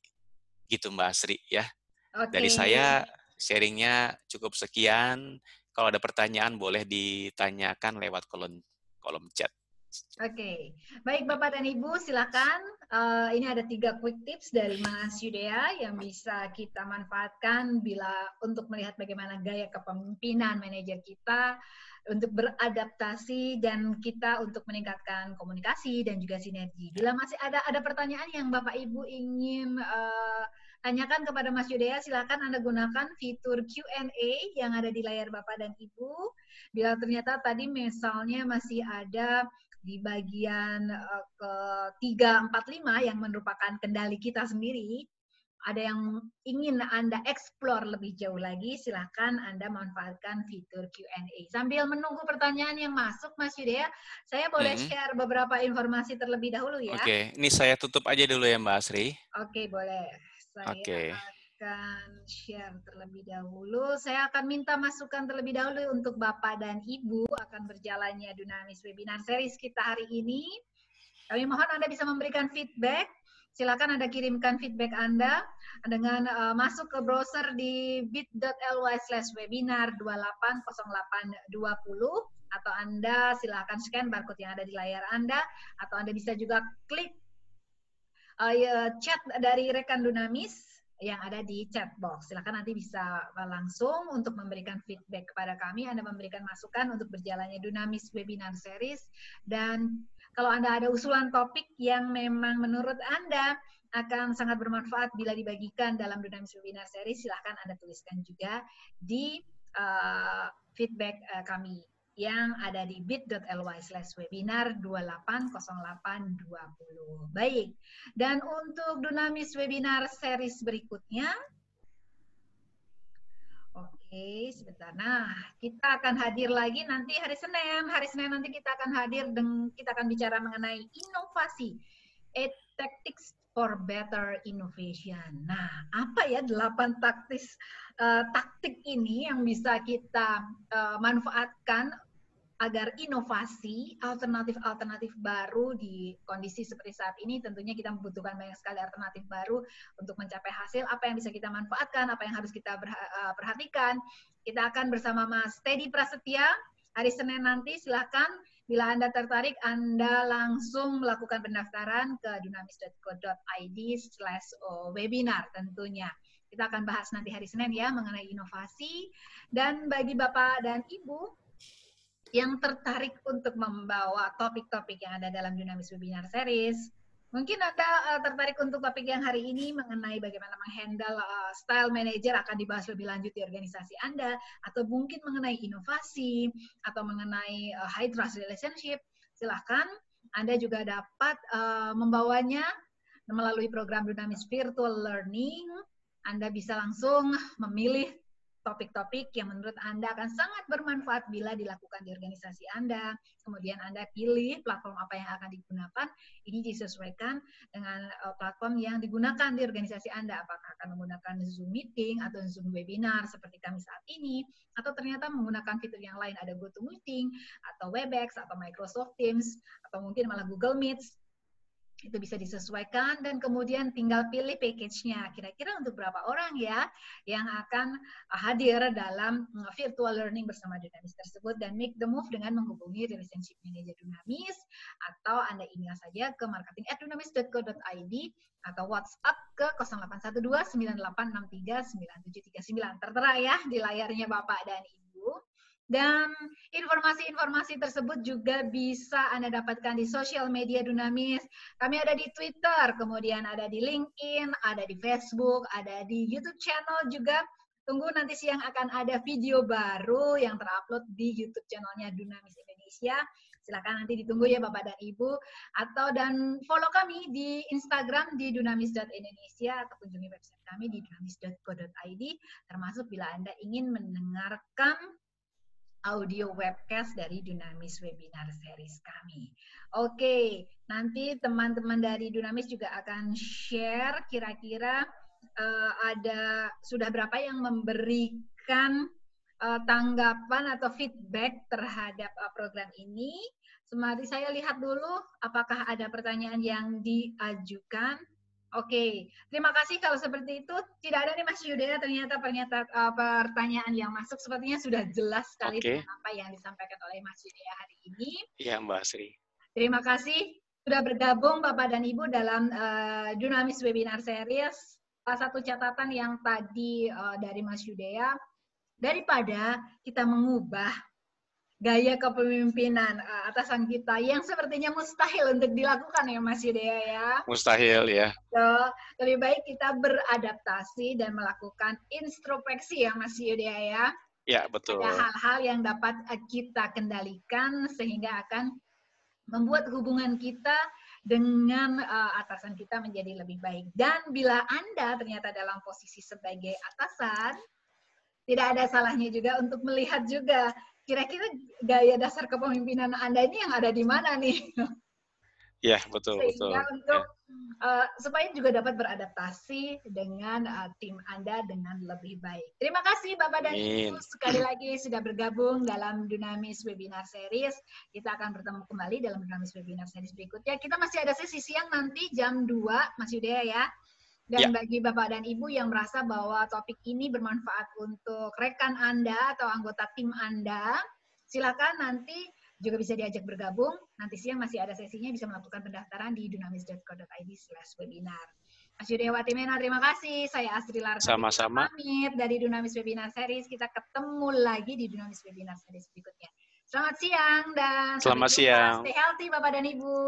Gitu Mbak Asri ya. Okay. Dari saya sharingnya cukup sekian. Kalau ada pertanyaan boleh ditanyakan lewat kolom kolom chat. Oke, okay. baik Bapak dan Ibu, silakan. Uh, ini ada tiga quick tips dari Mas Yudea yang bisa kita manfaatkan bila untuk melihat bagaimana gaya kepemimpinan manajer kita untuk beradaptasi dan kita untuk meningkatkan komunikasi dan juga sinergi. Bila masih ada ada pertanyaan yang Bapak Ibu ingin uh, tanyakan kepada Mas Yudea, silakan Anda gunakan fitur Q&A yang ada di layar Bapak dan Ibu. Bila ternyata tadi misalnya masih ada di bagian uh, ke 3, 4, 5 yang merupakan kendali kita sendiri, ada yang ingin Anda explore lebih jauh lagi, silahkan Anda manfaatkan fitur Q&A. Sambil menunggu pertanyaan yang masuk, Mas Yudea, saya boleh -hmm. share beberapa informasi terlebih dahulu ya. Oke, okay. ini saya tutup aja dulu ya Mbak Asri. Oke, okay, boleh. Saya okay akan share terlebih dahulu. Saya akan minta masukan terlebih dahulu untuk Bapak dan Ibu akan berjalannya Dunamis Webinar Series kita hari ini. Kami mohon Anda bisa memberikan feedback. Silakan Anda kirimkan feedback Anda dengan uh, masuk ke browser di bit.ly slash webinar 280820 atau Anda silakan scan barcode yang ada di layar Anda atau Anda bisa juga klik uh, chat dari rekan Dunamis yang ada di chat box. Silakan nanti bisa langsung untuk memberikan feedback kepada kami, Anda memberikan masukan untuk berjalannya Dunamis Webinar Series. Dan kalau Anda ada usulan topik yang memang menurut Anda akan sangat bermanfaat bila dibagikan dalam Dunamis Webinar Series, silahkan Anda tuliskan juga di uh, feedback uh, kami yang ada di bit.ly slash webinar 280820. Baik, dan untuk Dunamis Webinar series berikutnya, Oke, sebentar. Nah, kita akan hadir lagi nanti hari Senin. Hari Senin nanti kita akan hadir dan kita akan bicara mengenai inovasi. Eight Tactics for Better Innovation. Nah, apa ya delapan taktis uh, taktik ini yang bisa kita uh, manfaatkan agar inovasi, alternatif-alternatif baru di kondisi seperti saat ini tentunya kita membutuhkan banyak sekali alternatif baru untuk mencapai hasil apa yang bisa kita manfaatkan, apa yang harus kita eh, perhatikan. Kita akan bersama Mas Teddy Prasetya hari Senin nanti silahkan bila Anda tertarik Anda langsung melakukan pendaftaran ke dunamis.co.id slash webinar tentunya. Kita akan bahas nanti hari Senin ya mengenai inovasi dan bagi Bapak dan Ibu yang tertarik untuk membawa topik-topik yang ada dalam Dinamis Webinar Series, Mungkin Anda uh, tertarik untuk topik yang hari ini mengenai bagaimana menghandle uh, style manager akan dibahas lebih lanjut di organisasi Anda, atau mungkin mengenai inovasi, atau mengenai uh, high trust relationship, silahkan Anda juga dapat uh, membawanya melalui program Dynamis Virtual Learning. Anda bisa langsung memilih topik-topik yang menurut Anda akan sangat bermanfaat bila dilakukan di organisasi Anda. Kemudian Anda pilih platform apa yang akan digunakan. Ini disesuaikan dengan uh, platform yang digunakan di organisasi Anda. Apakah akan menggunakan Zoom Meeting atau Zoom Webinar seperti kami saat ini, atau ternyata menggunakan fitur yang lain, ada GoToMeeting, atau Webex, atau Microsoft Teams, atau mungkin malah Google Meet, itu bisa disesuaikan dan kemudian tinggal pilih package-nya. Kira-kira untuk berapa orang ya yang akan hadir dalam mm, virtual learning bersama Dynamis tersebut dan make the move dengan menghubungi relationship manager Dynamis atau Anda email saja ke marketing@dynamis.co.id atau WhatsApp ke 081298639739. Tertera ya di layarnya Bapak dan Ibu. Dan informasi-informasi tersebut juga bisa Anda dapatkan di sosial media Dunamis. Kami ada di Twitter, kemudian ada di LinkedIn, ada di Facebook, ada di YouTube channel juga. Tunggu nanti siang akan ada video baru yang terupload di YouTube channelnya Dunamis Indonesia. Silakan nanti ditunggu ya Bapak dan Ibu. Atau dan follow kami di Instagram di dunamis.indonesia atau kunjungi website kami di dunamis.co.id. Termasuk bila Anda ingin mendengarkan audio webcast dari Dunamis Webinar Series kami. Oke, nanti teman-teman dari Dunamis juga akan share kira-kira uh, ada sudah berapa yang memberikan uh, tanggapan atau feedback terhadap uh, program ini. Semari saya lihat dulu apakah ada pertanyaan yang diajukan. Oke, terima kasih kalau seperti itu. Tidak ada nih Mas Yudaya ternyata pernyataan uh, pertanyaan yang masuk sepertinya sudah jelas sekali okay. apa yang disampaikan oleh Mas Yudaya hari ini. Iya Mbak Sri. Terima kasih sudah bergabung Bapak dan Ibu dalam uh, Dunamis Webinar Series. Salah satu catatan yang tadi uh, dari Mas Yudaya, daripada kita mengubah gaya kepemimpinan uh, atasan kita yang sepertinya mustahil untuk dilakukan ya Mas Yudea ya. Mustahil ya. So, lebih baik kita beradaptasi dan melakukan introspeksi ya Mas Yudea ya. Ya, betul. Ada hal-hal yang dapat eh, kita kendalikan sehingga akan membuat hubungan kita dengan uh, atasan kita menjadi lebih baik. Dan bila Anda ternyata dalam posisi sebagai atasan, tidak ada salahnya juga untuk melihat juga kira-kira gaya dasar kepemimpinan Anda ini yang ada di mana nih? Ya, betul, Sehingga betul. untuk ya. uh, supaya juga dapat beradaptasi dengan uh, tim Anda dengan lebih baik. Terima kasih Bapak dan Ibu sekali lagi sudah bergabung dalam Dunamis Webinar Series. Kita akan bertemu kembali dalam Dunamis Webinar Series berikutnya. Kita masih ada sesi siang nanti jam 2, Mas Yudea ya. Dan ya. bagi Bapak dan Ibu yang merasa bahwa topik ini bermanfaat untuk rekan Anda atau anggota tim Anda, silakan nanti juga bisa diajak bergabung. Nanti siang masih ada sesinya, bisa melakukan pendaftaran di dunamis.co.id slash webinar. Mas Yudewati Mena, terima kasih. Saya Astri Larsa. Sama-sama. Pamit dari Dunamis Webinar Series. Kita ketemu lagi di Dunamis Webinar Series berikutnya. Selamat siang dan selamat siang. Stay healthy Bapak dan Ibu.